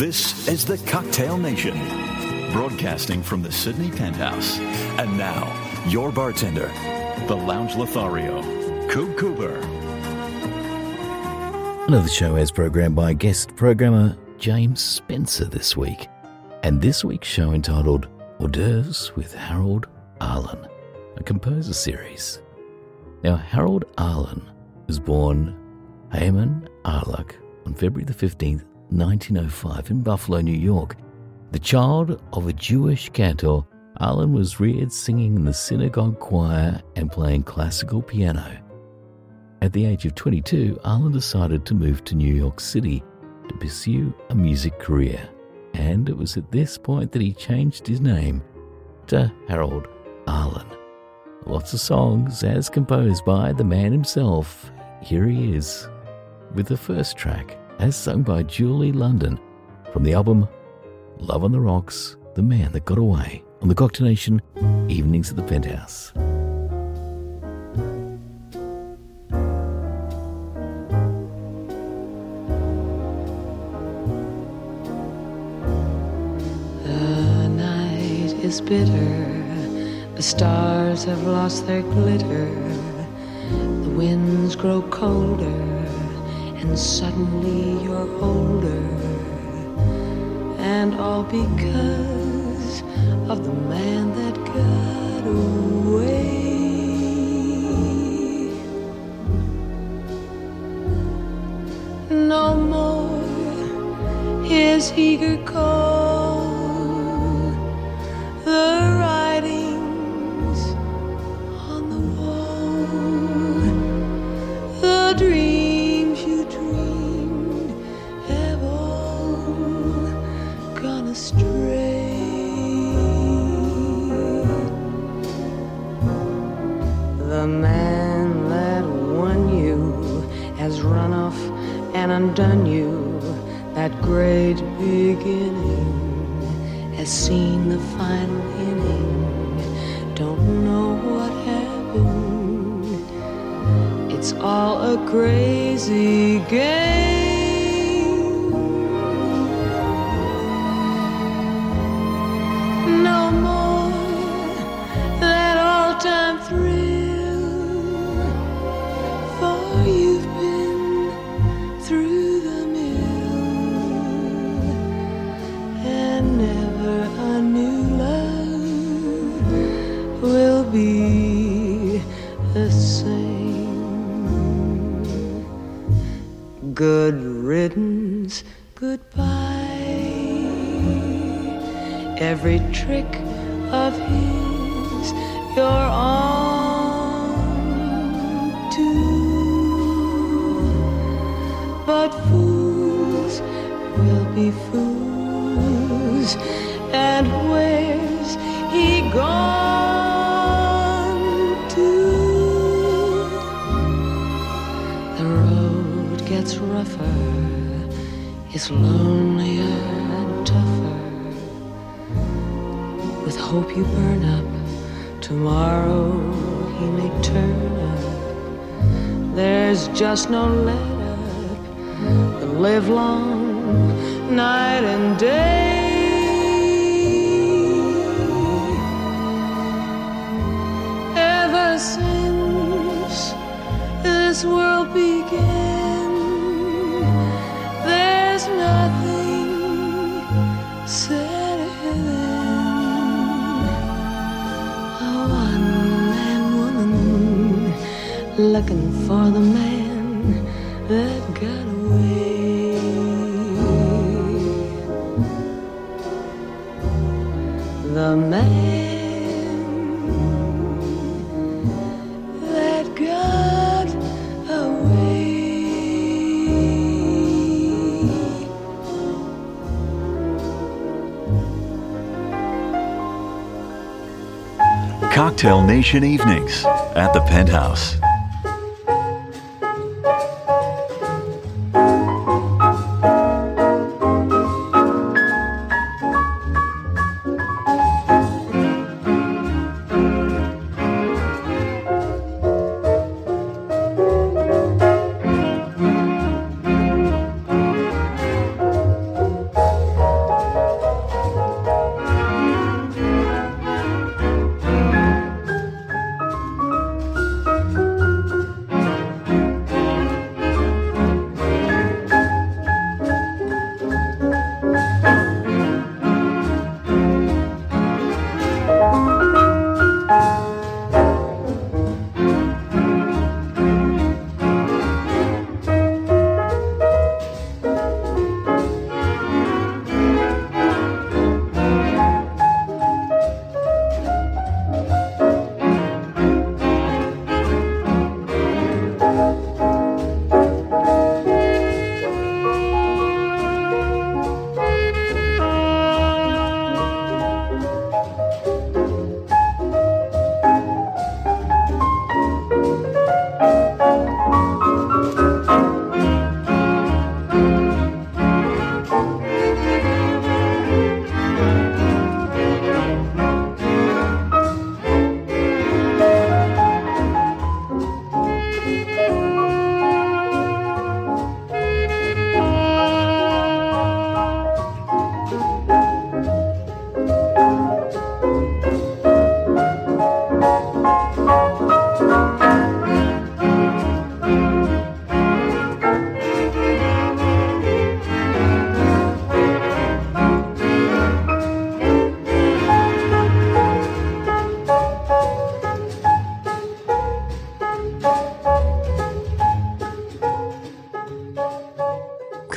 This is the Cocktail Nation, broadcasting from the Sydney Penthouse. And now, your bartender, the Lounge Lothario, Coop Cooper. Another show as programmed by guest programmer James Spencer this week. And this week's show entitled Hors d'oeuvres with Harold Arlen, a composer series. Now, Harold Arlen was born Hyman Arluck on February the 15th, 1905 in Buffalo, New York. The child of a Jewish cantor, Arlen was reared singing in the synagogue choir and playing classical piano. At the age of 22, Arlen decided to move to New York City to pursue a music career. And it was at this point that he changed his name to Harold Arlen. Lots of songs as composed by the man himself. Here he is with the first track as sung by Julie London from the album Love on the Rocks, The Man That Got Away on the Cocktail Nation Evenings at the Penthouse. The night is bitter, the stars have lost their glitter, the winds grow colder, and suddenly you're older. And all because of the man that got away. No more his eager call, the There's just no let up, live long night and day. Ever since this world looking for the man that got away. The man. Cocktail Nation Evenings at the Penthouse.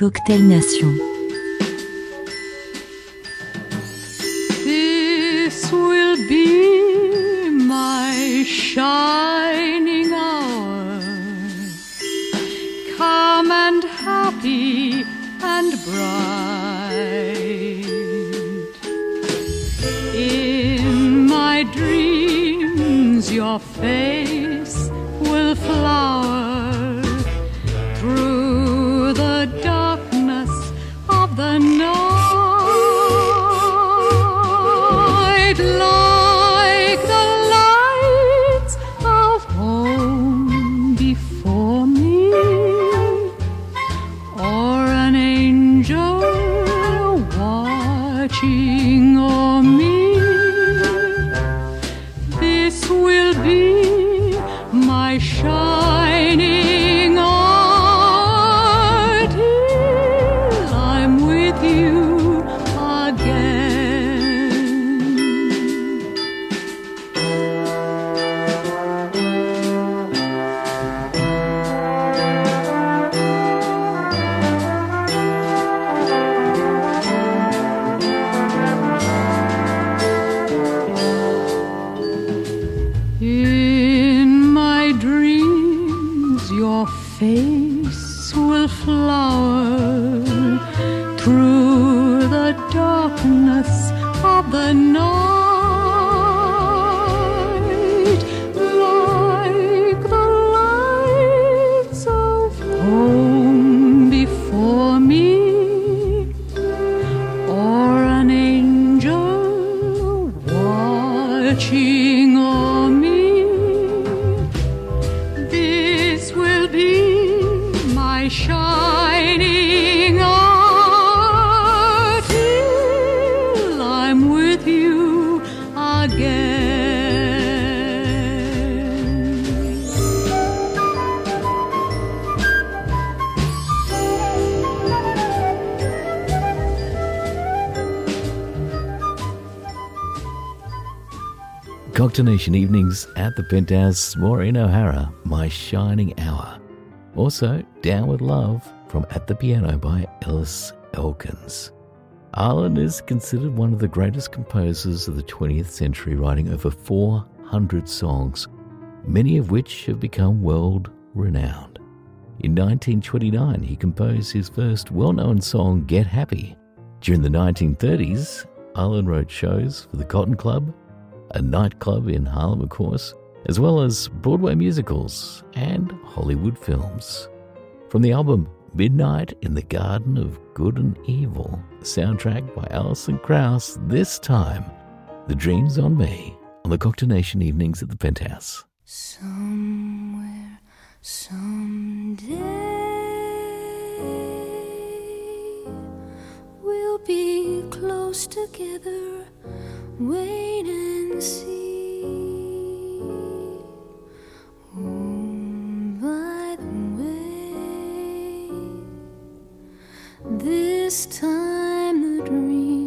Cocktail Nation. Cocktail Nation evenings at the Penthouse, Maureen O'Hara, My Shining Hour. Also, Down with Love from At the Piano by Ellis Elkins. Arlen is considered one of the greatest composers of the 20th century, writing over 400 songs, many of which have become world renowned. In 1929, he composed his first well known song, Get Happy. During the 1930s, Arlen wrote shows for the Cotton Club, a nightclub in Harlem, of course, as well as Broadway musicals and Hollywood films. From the album Midnight in the Garden of Good and Evil, soundtrack by Alison Krauss, this time, The Dreams on Me on the Cocktail Nation evenings at the Penthouse. Somewhere, someday, we'll be close together. Wait and see. Oh, by the way, this time the dreams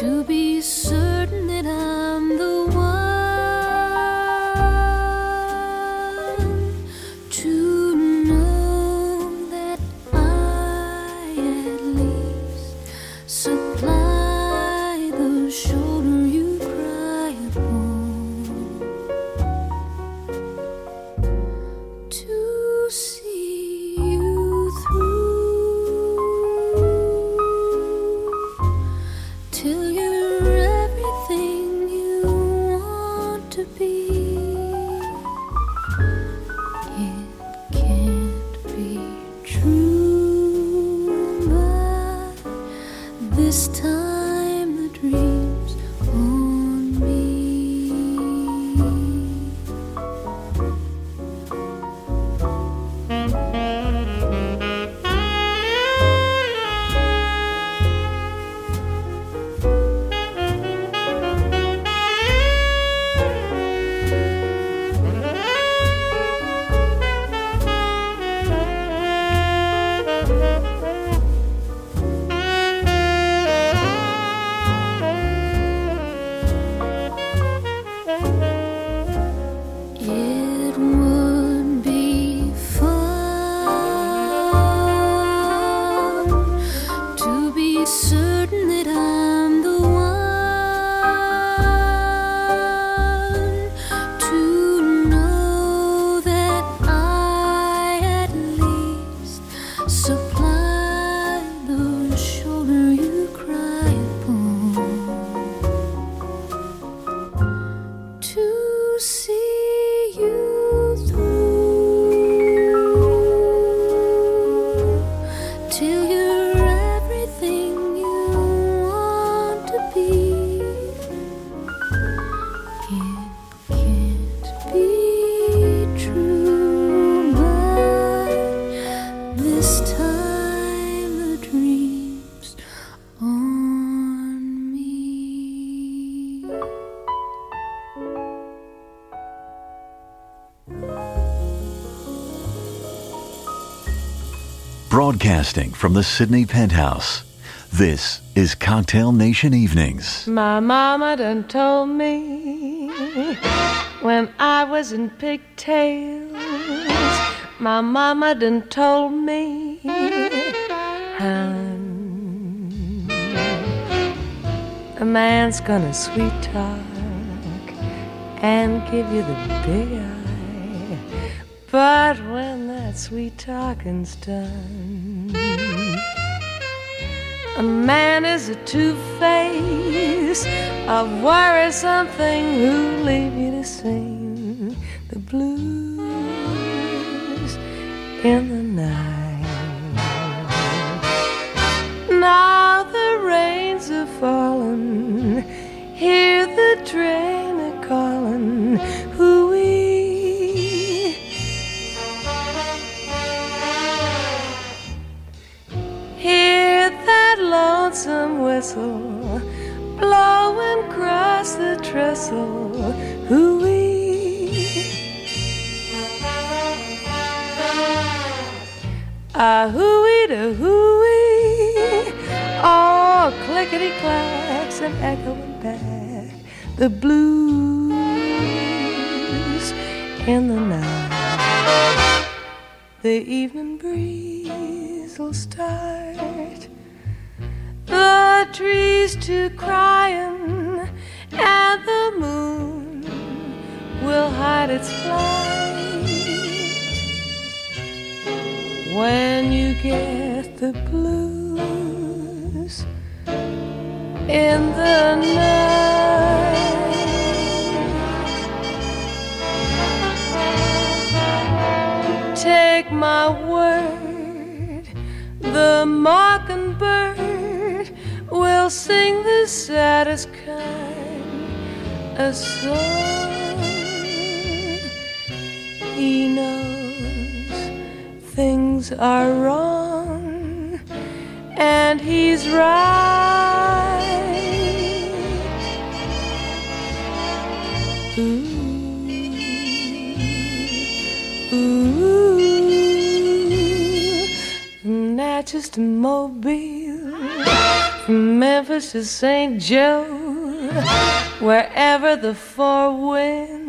to be certain Broadcasting from the Sydney penthouse, this is Cocktail Nation Evenings. My mama done told me when I was in pigtails. My mama done told me, hun, a man's gonna sweet talk and give you the big eye. But when that sweet talking's done, a man is a two-face, a worrisome thing who leave you to sing Ah, hooey to hooey, all clickety clacks and echoing back the blues in the night. The evening breeze will start, the trees to crying, and the moon will hide its light when you get the blues in the night. Take my word, the mockingbird will sing the saddest kind of song. He knows things are wrong, and he's right. Ooh, ooh, from Natchez to Mobile, from Memphis to St. Joe, wherever the four winds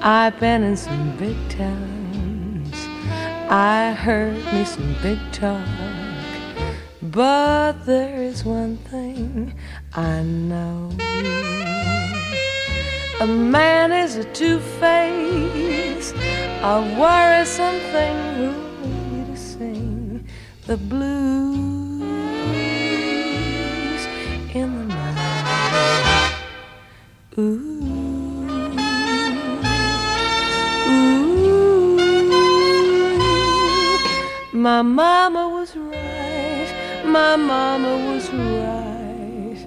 I've been in some big towns. I heard me some big talk. But there is one thing I know. A man is a two-face, a worrisome thing who to sing the blues in the night. Ooh, my mama was right. My mama was right.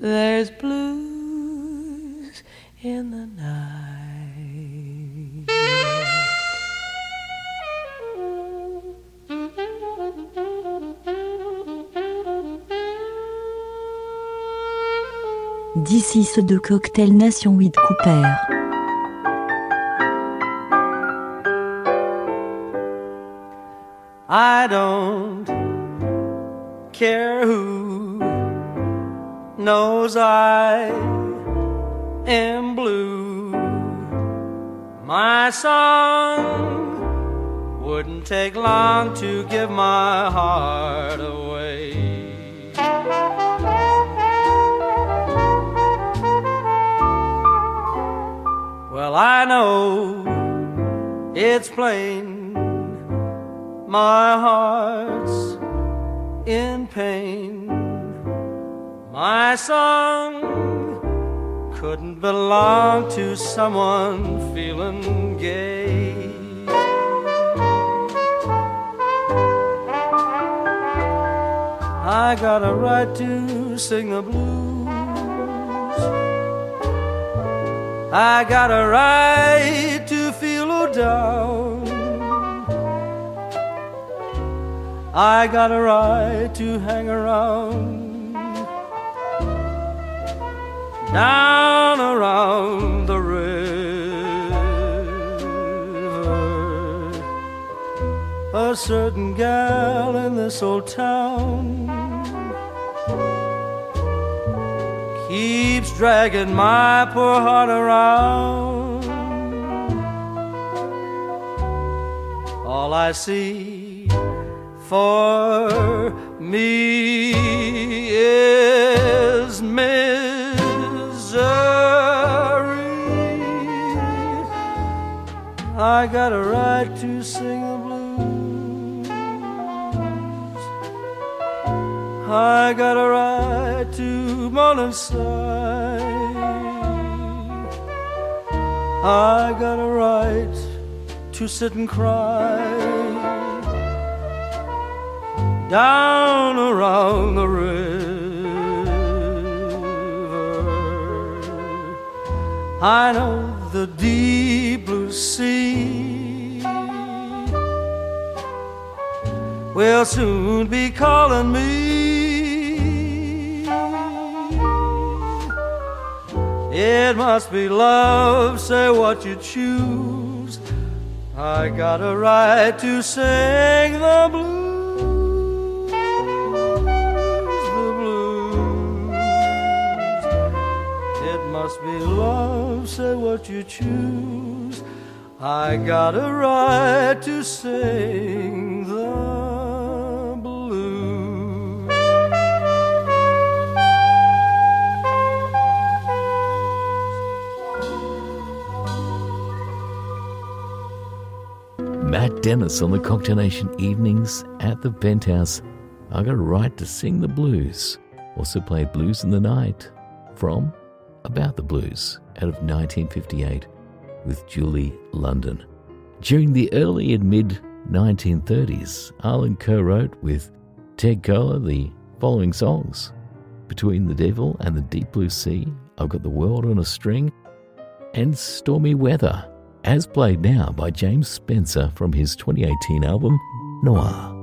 There's blues in the night. D'ici ceux de Cocktail Nation 8 Cooper. I don't care who knows I am blue. My song wouldn't take long to give my heart away. Well, I know it's plain my heart's in pain. My song couldn't belong to someone feeling gay. I got a right to sing the blues. I got a right to feel down. I got a right to hang around down around the river. A certain gal in this old town keeps dragging my poor heart around. All I see for me is misery. I got a right to sing the blues. I got a right to moan and sigh. I got a right to sit and cry down around the river. I know the deep blue sea will soon be calling me. It must be love, say what you choose. I got a right to sing the blues, must be love, say what you choose. I got a right to sing the blues. Matt Dennis on the Cocktail Nation evenings at the Penthouse. I got a right to sing the blues. Also played Blues in the Night from About the Blues out of 1958 with Julie London. During the early and mid 1930s, Arlen co wrote with Ted Koehler the following songs Between the Devil and the Deep Blue Sea, I've Got the World on a String, and Stormy Weather, as played now by James Spencer from his 2018 album Noir.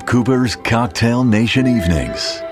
Coop Cooper's Cocktail Nation Evenings.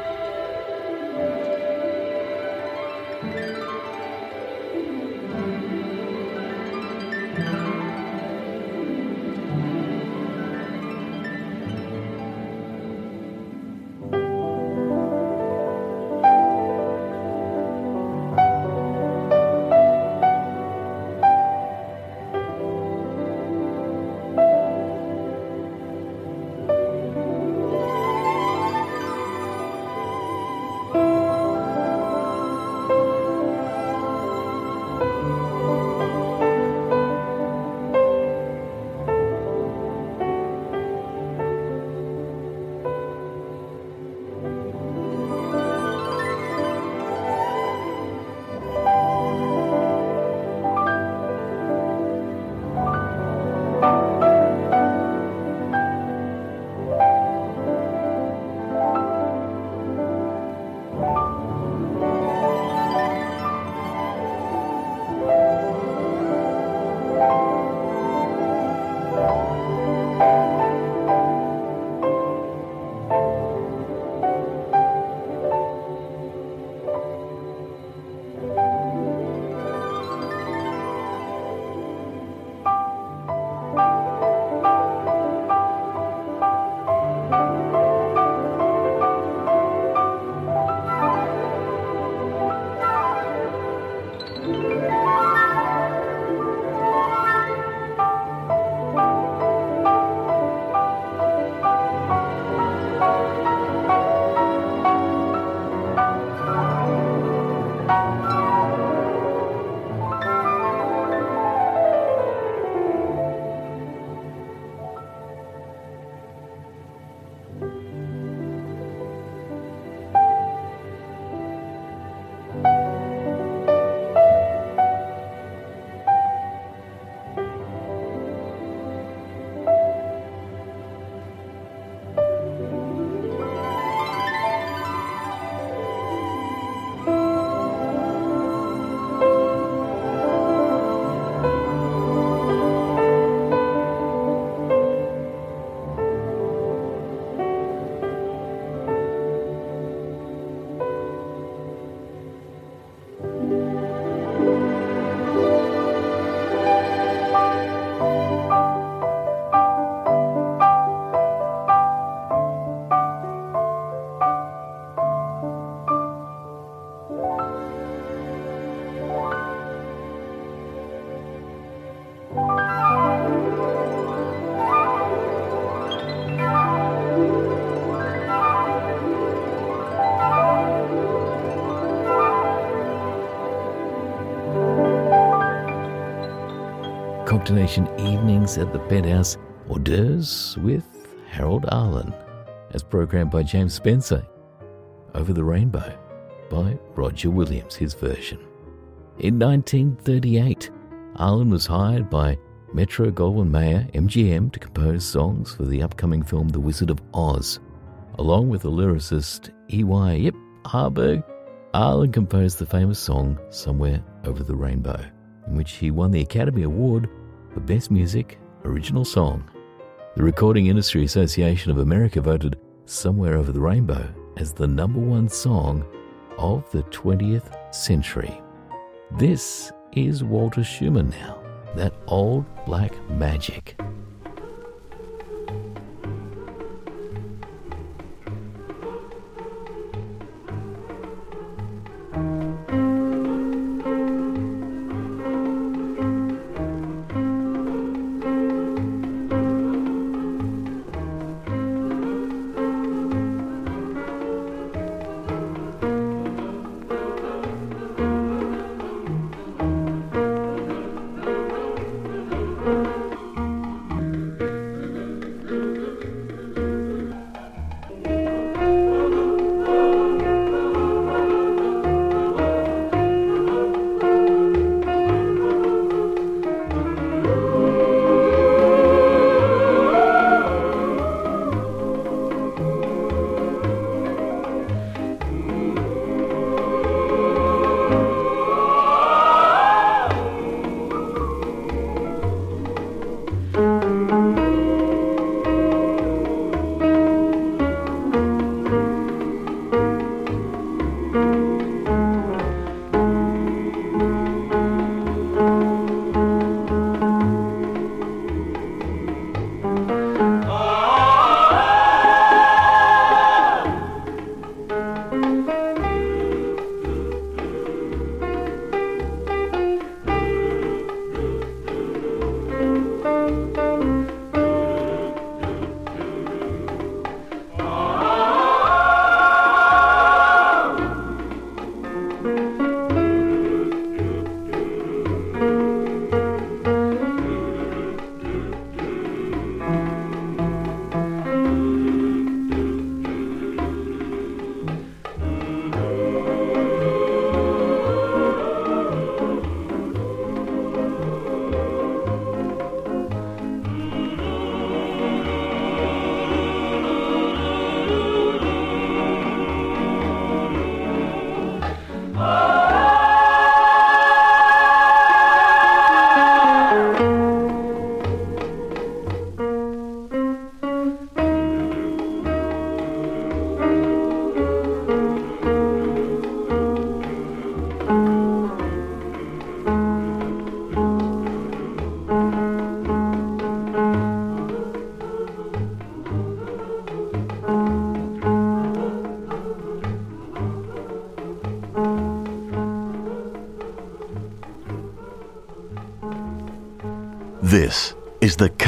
Evenings at the Penthouse hors d'oeuvres with Harold Arlen, as programmed by James Spencer. Over the Rainbow by Roger Williams, his version. In 1938, Arlen was hired by Metro Goldwyn Mayer, MGM, to compose songs for the upcoming film The Wizard of Oz. Along with the lyricist E.Y. Yip Harburg, Arlen composed the famous song Somewhere Over the Rainbow, in which he won the Academy Award Best Music Original Song. The Recording Industry Association of America voted Somewhere Over the Rainbow as the number one song of the 20th century. This is Walter Schumann now, that old black magic.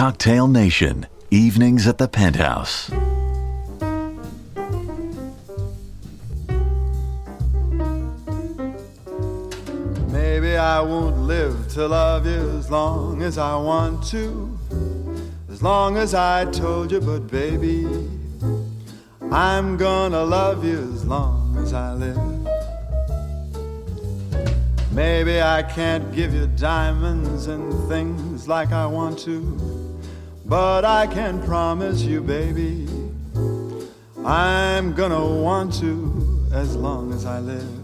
Cocktail Nation, evenings at the penthouse. Maybe I won't live to love you as long as I want to, as long as I told you, but baby, I'm gonna love you as long as I live. Maybe I can't give you diamonds and things like I want to, but I can promise you, baby, I'm gonna want to as long as I live.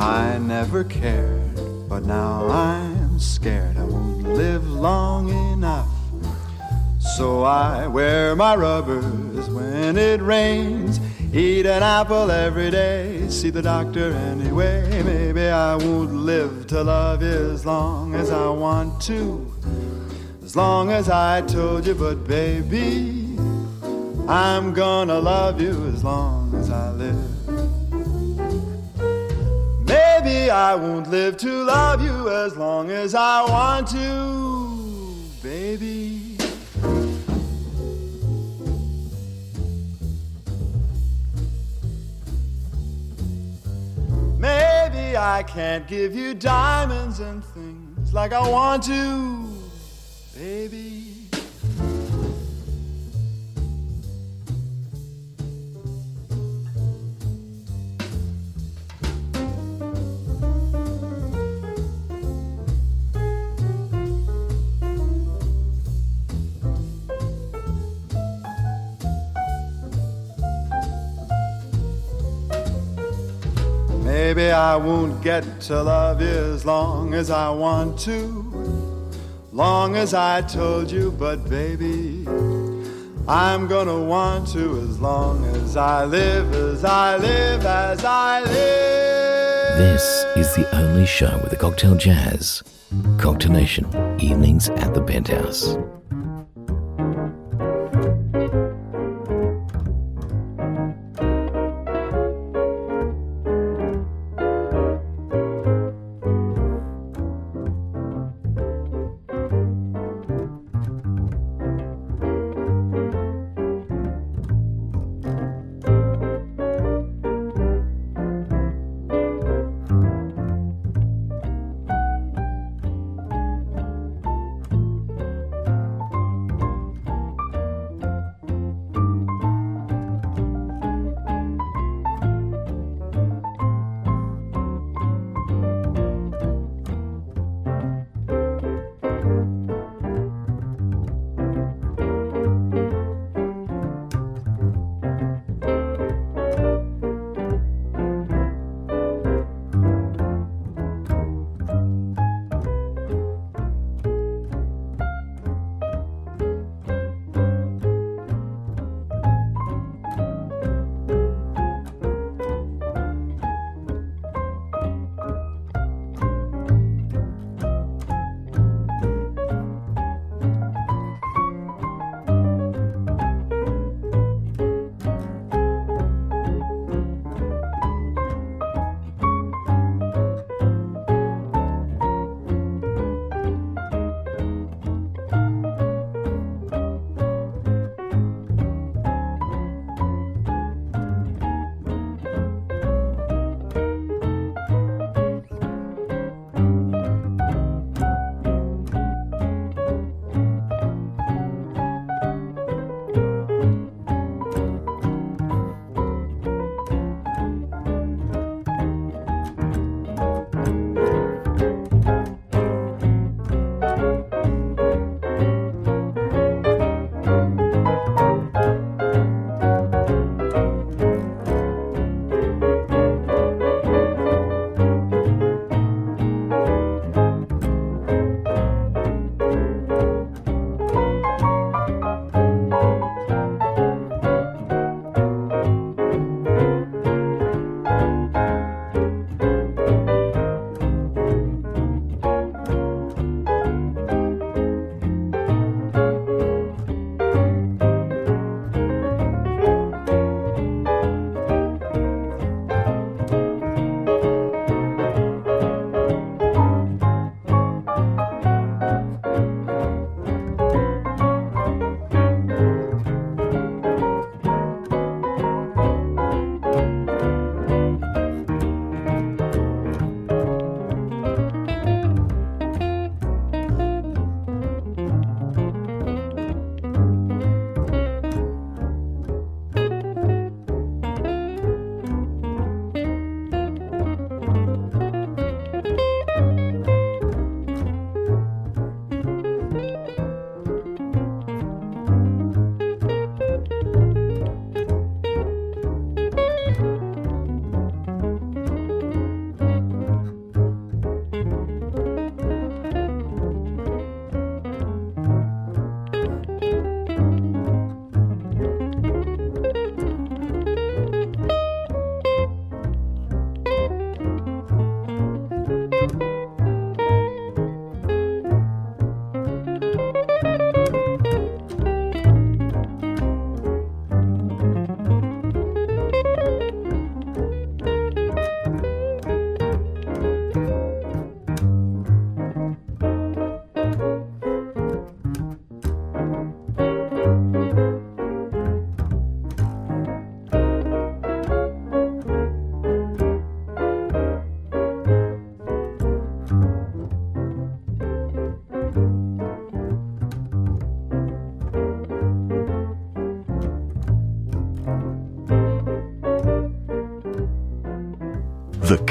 I never cared, but now I'm scared I won't live long enough. So I wear my rubbers when it rains, eat an apple every day, see the doctor anyway. Maybe I won't live to love as long as I want to, as long as I told you, but baby, I'm gonna love you as long as I live. Maybe I won't live to love you as long as I want to, baby. Maybe I can't give you diamonds and things like I want to, baby. Maybe I won't get to love you as long as I want to, long as I told you, but baby, I'm gonna want to as long as I live, as I live, as I live. This is the only show with a cocktail jazz. Cocktail Nation, evenings at the penthouse.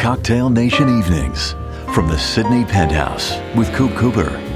Cocktail Nation Evenings from the Sydney Penthouse with Coop Cooper.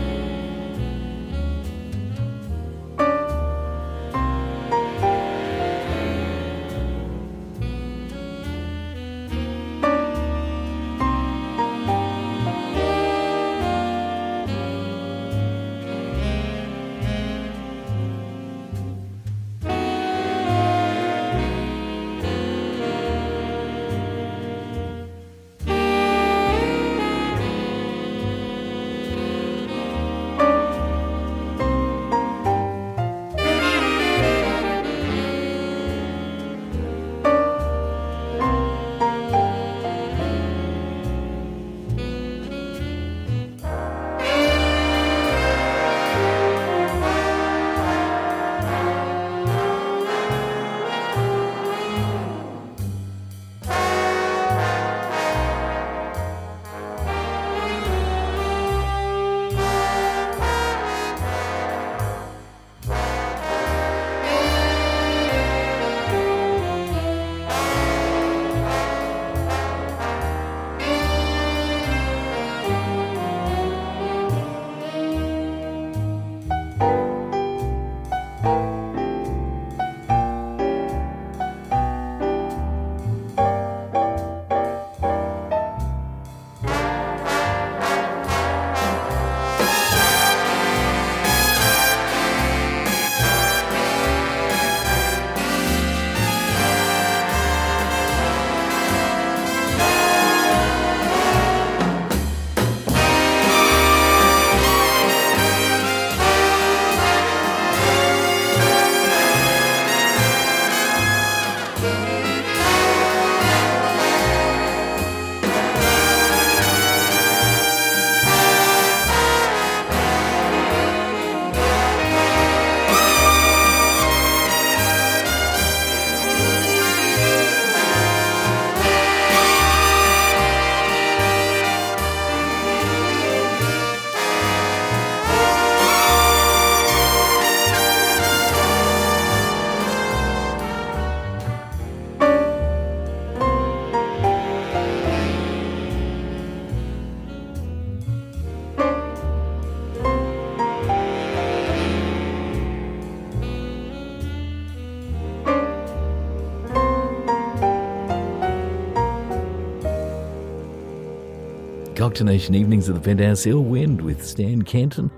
Evenings at the Penthouse Ill Wind with Stan Kenton.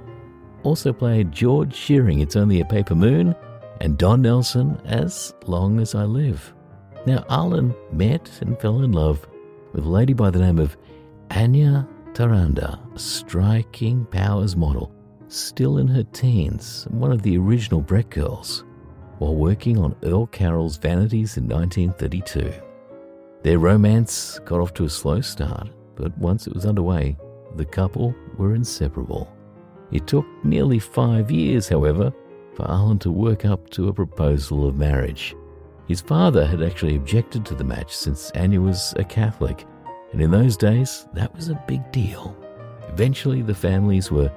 Also played George Shearing, It's Only a Paper Moon, and Don Nelson, As Long as I Live. Now, Arlen met and fell in love with a lady by the name of Anya Taranda, a striking powers model, still in her teens, one of the original Breck girls, while working on Earl Carroll's Vanities in 1932. Their romance got off to a slow start but once it was underway, the couple were inseparable. It took nearly five years, however, for Arlen to work up to a proposal of marriage. His father had actually objected to the match since Anya was a Catholic, and in those days, that was a big deal. Eventually, the families were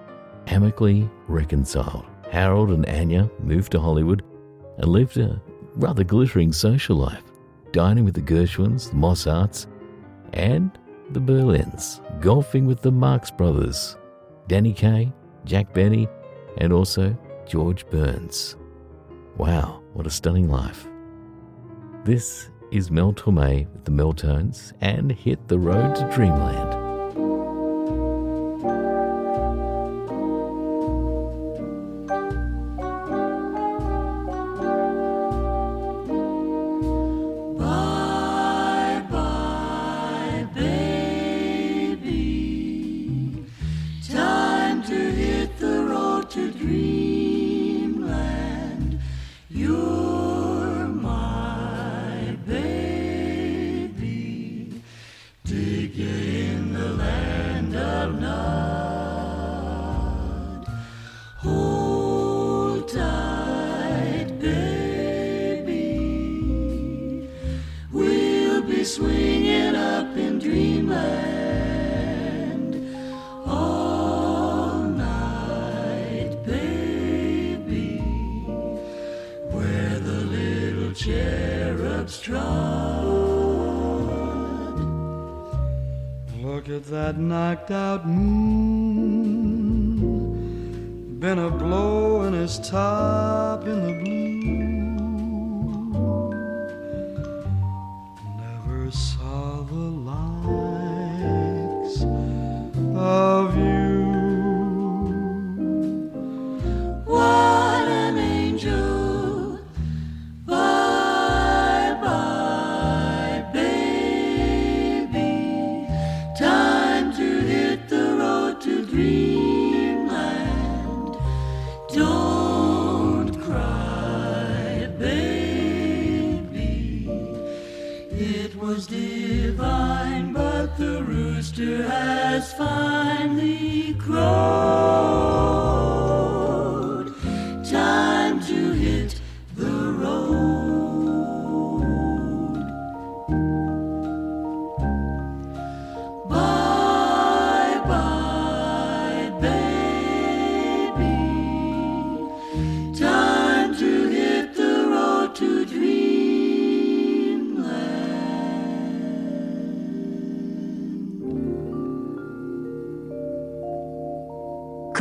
amicably reconciled. Harold and Anya moved to Hollywood and lived a rather glittering social life, dining with the Gershwins, the Moss Harts, and the Berlins, golfing with the Marx Brothers, Danny Kaye, Jack Benny, and also George Burns. Wow, what a stunning life. This is Mel Torme with the Mel-Tones and Hit the Road to Dreamland. been a blowing his top in the blue.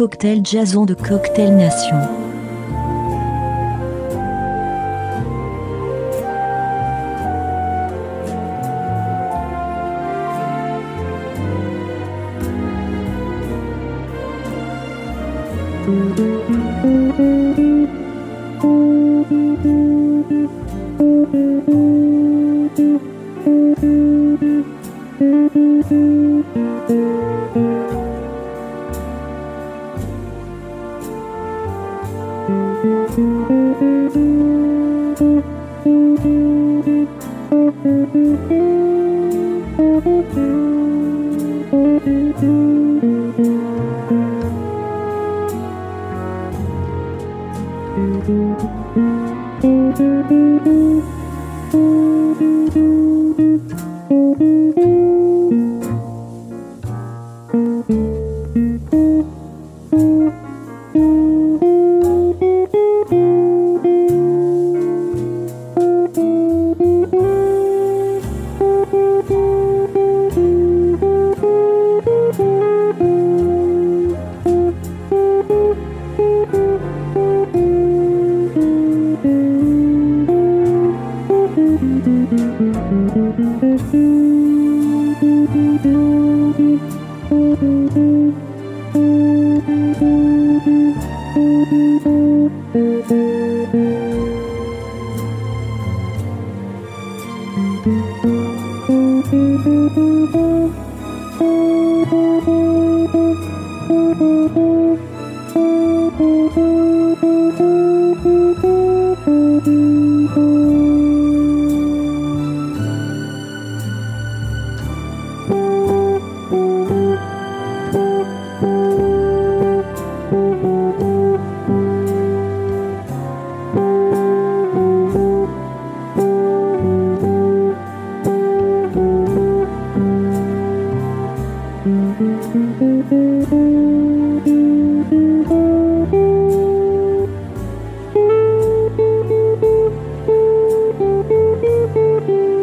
Cocktail Jason de Cocktail Nation. you.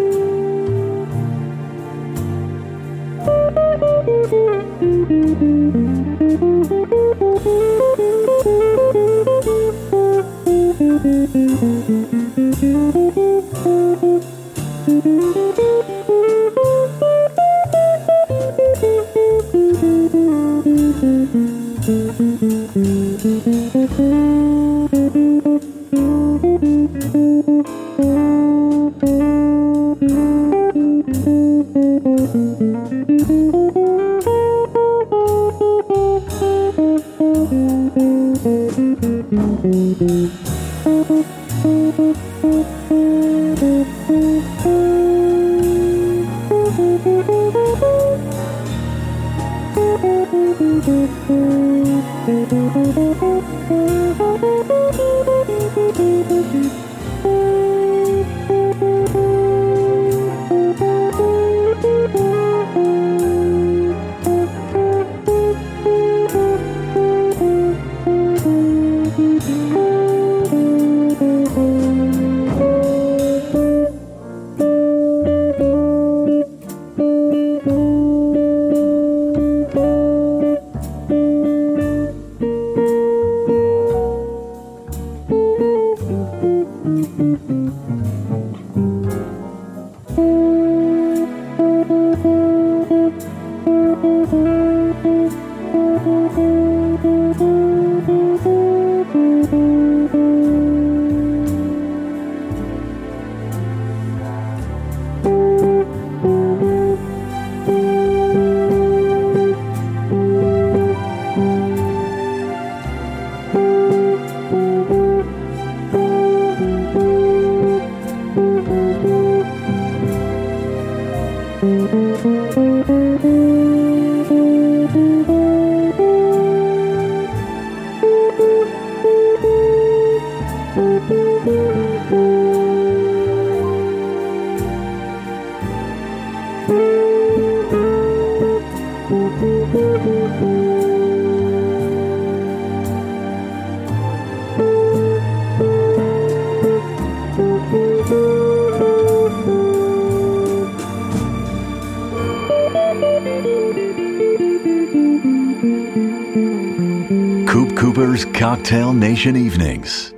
Cocktail Nation Evenings.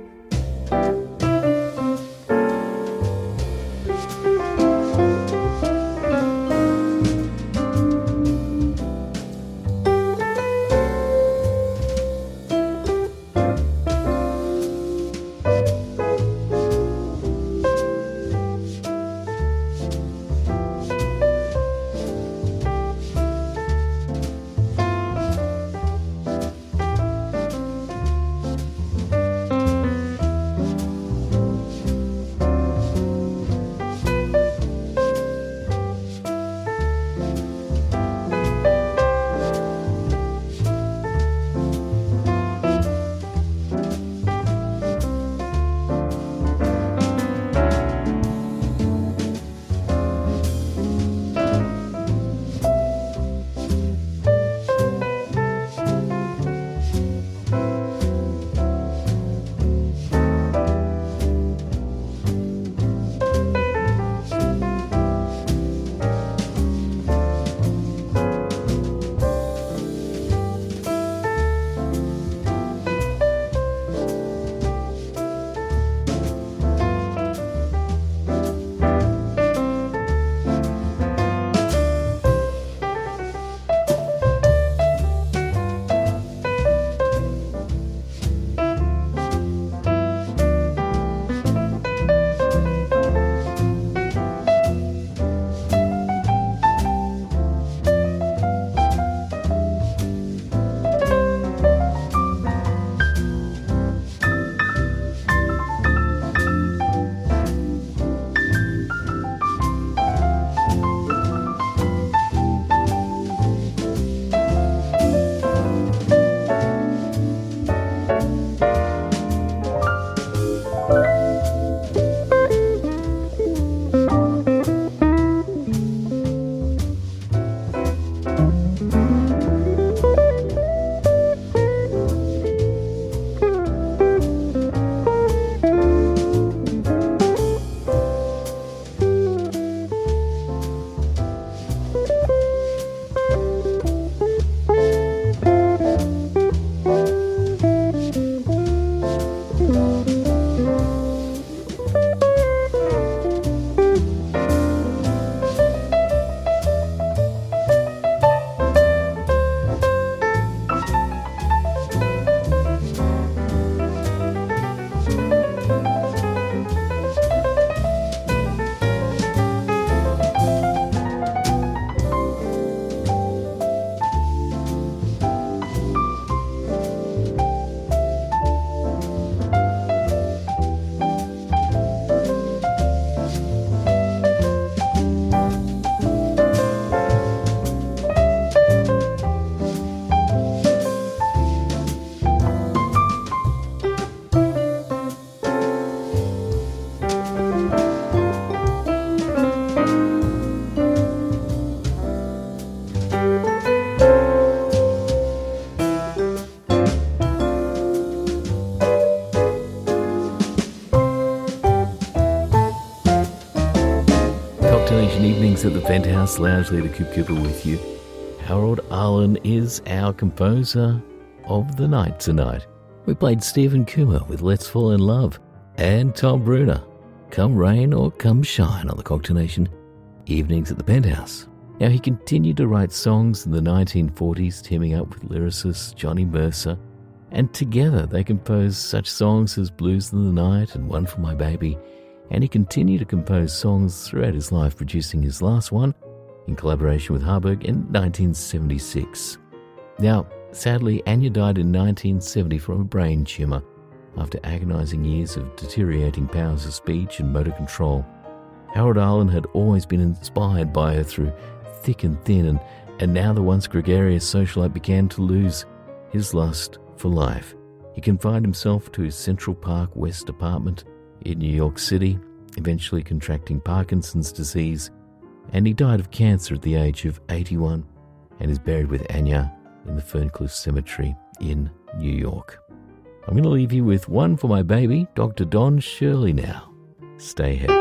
Penthouse Lounge, leader Coop Cooper with you. Harold Arlen is our composer of the night tonight. We played Stephen Kummer with Let's Fall in Love and Tom Bruner, Come Rain or Come Shine on the Cocktail Nation evenings at the Penthouse. Now, he continued to write songs in the 1940s, teaming up with lyricist Johnny Mercer, and together they composed such songs as Blues in the Night and One for My Baby and he continued to compose songs throughout his life, producing his last one in collaboration with Harburg in 1976. Now, sadly, Anya died in 1970 from a brain tumour after agonising years of deteriorating powers of speech and motor control. Harold Arlen had always been inspired by her through thick and thin, and, and now the once gregarious socialite began to lose his lust for life. He confined himself to his Central Park West apartment in New York City, eventually contracting Parkinson's disease, and he died of cancer at the age of 81 and is buried with Anya in the Ferncliff Cemetery in New York. I'm going to leave you with one for my baby, Dr. Don Shirley now. Stay happy.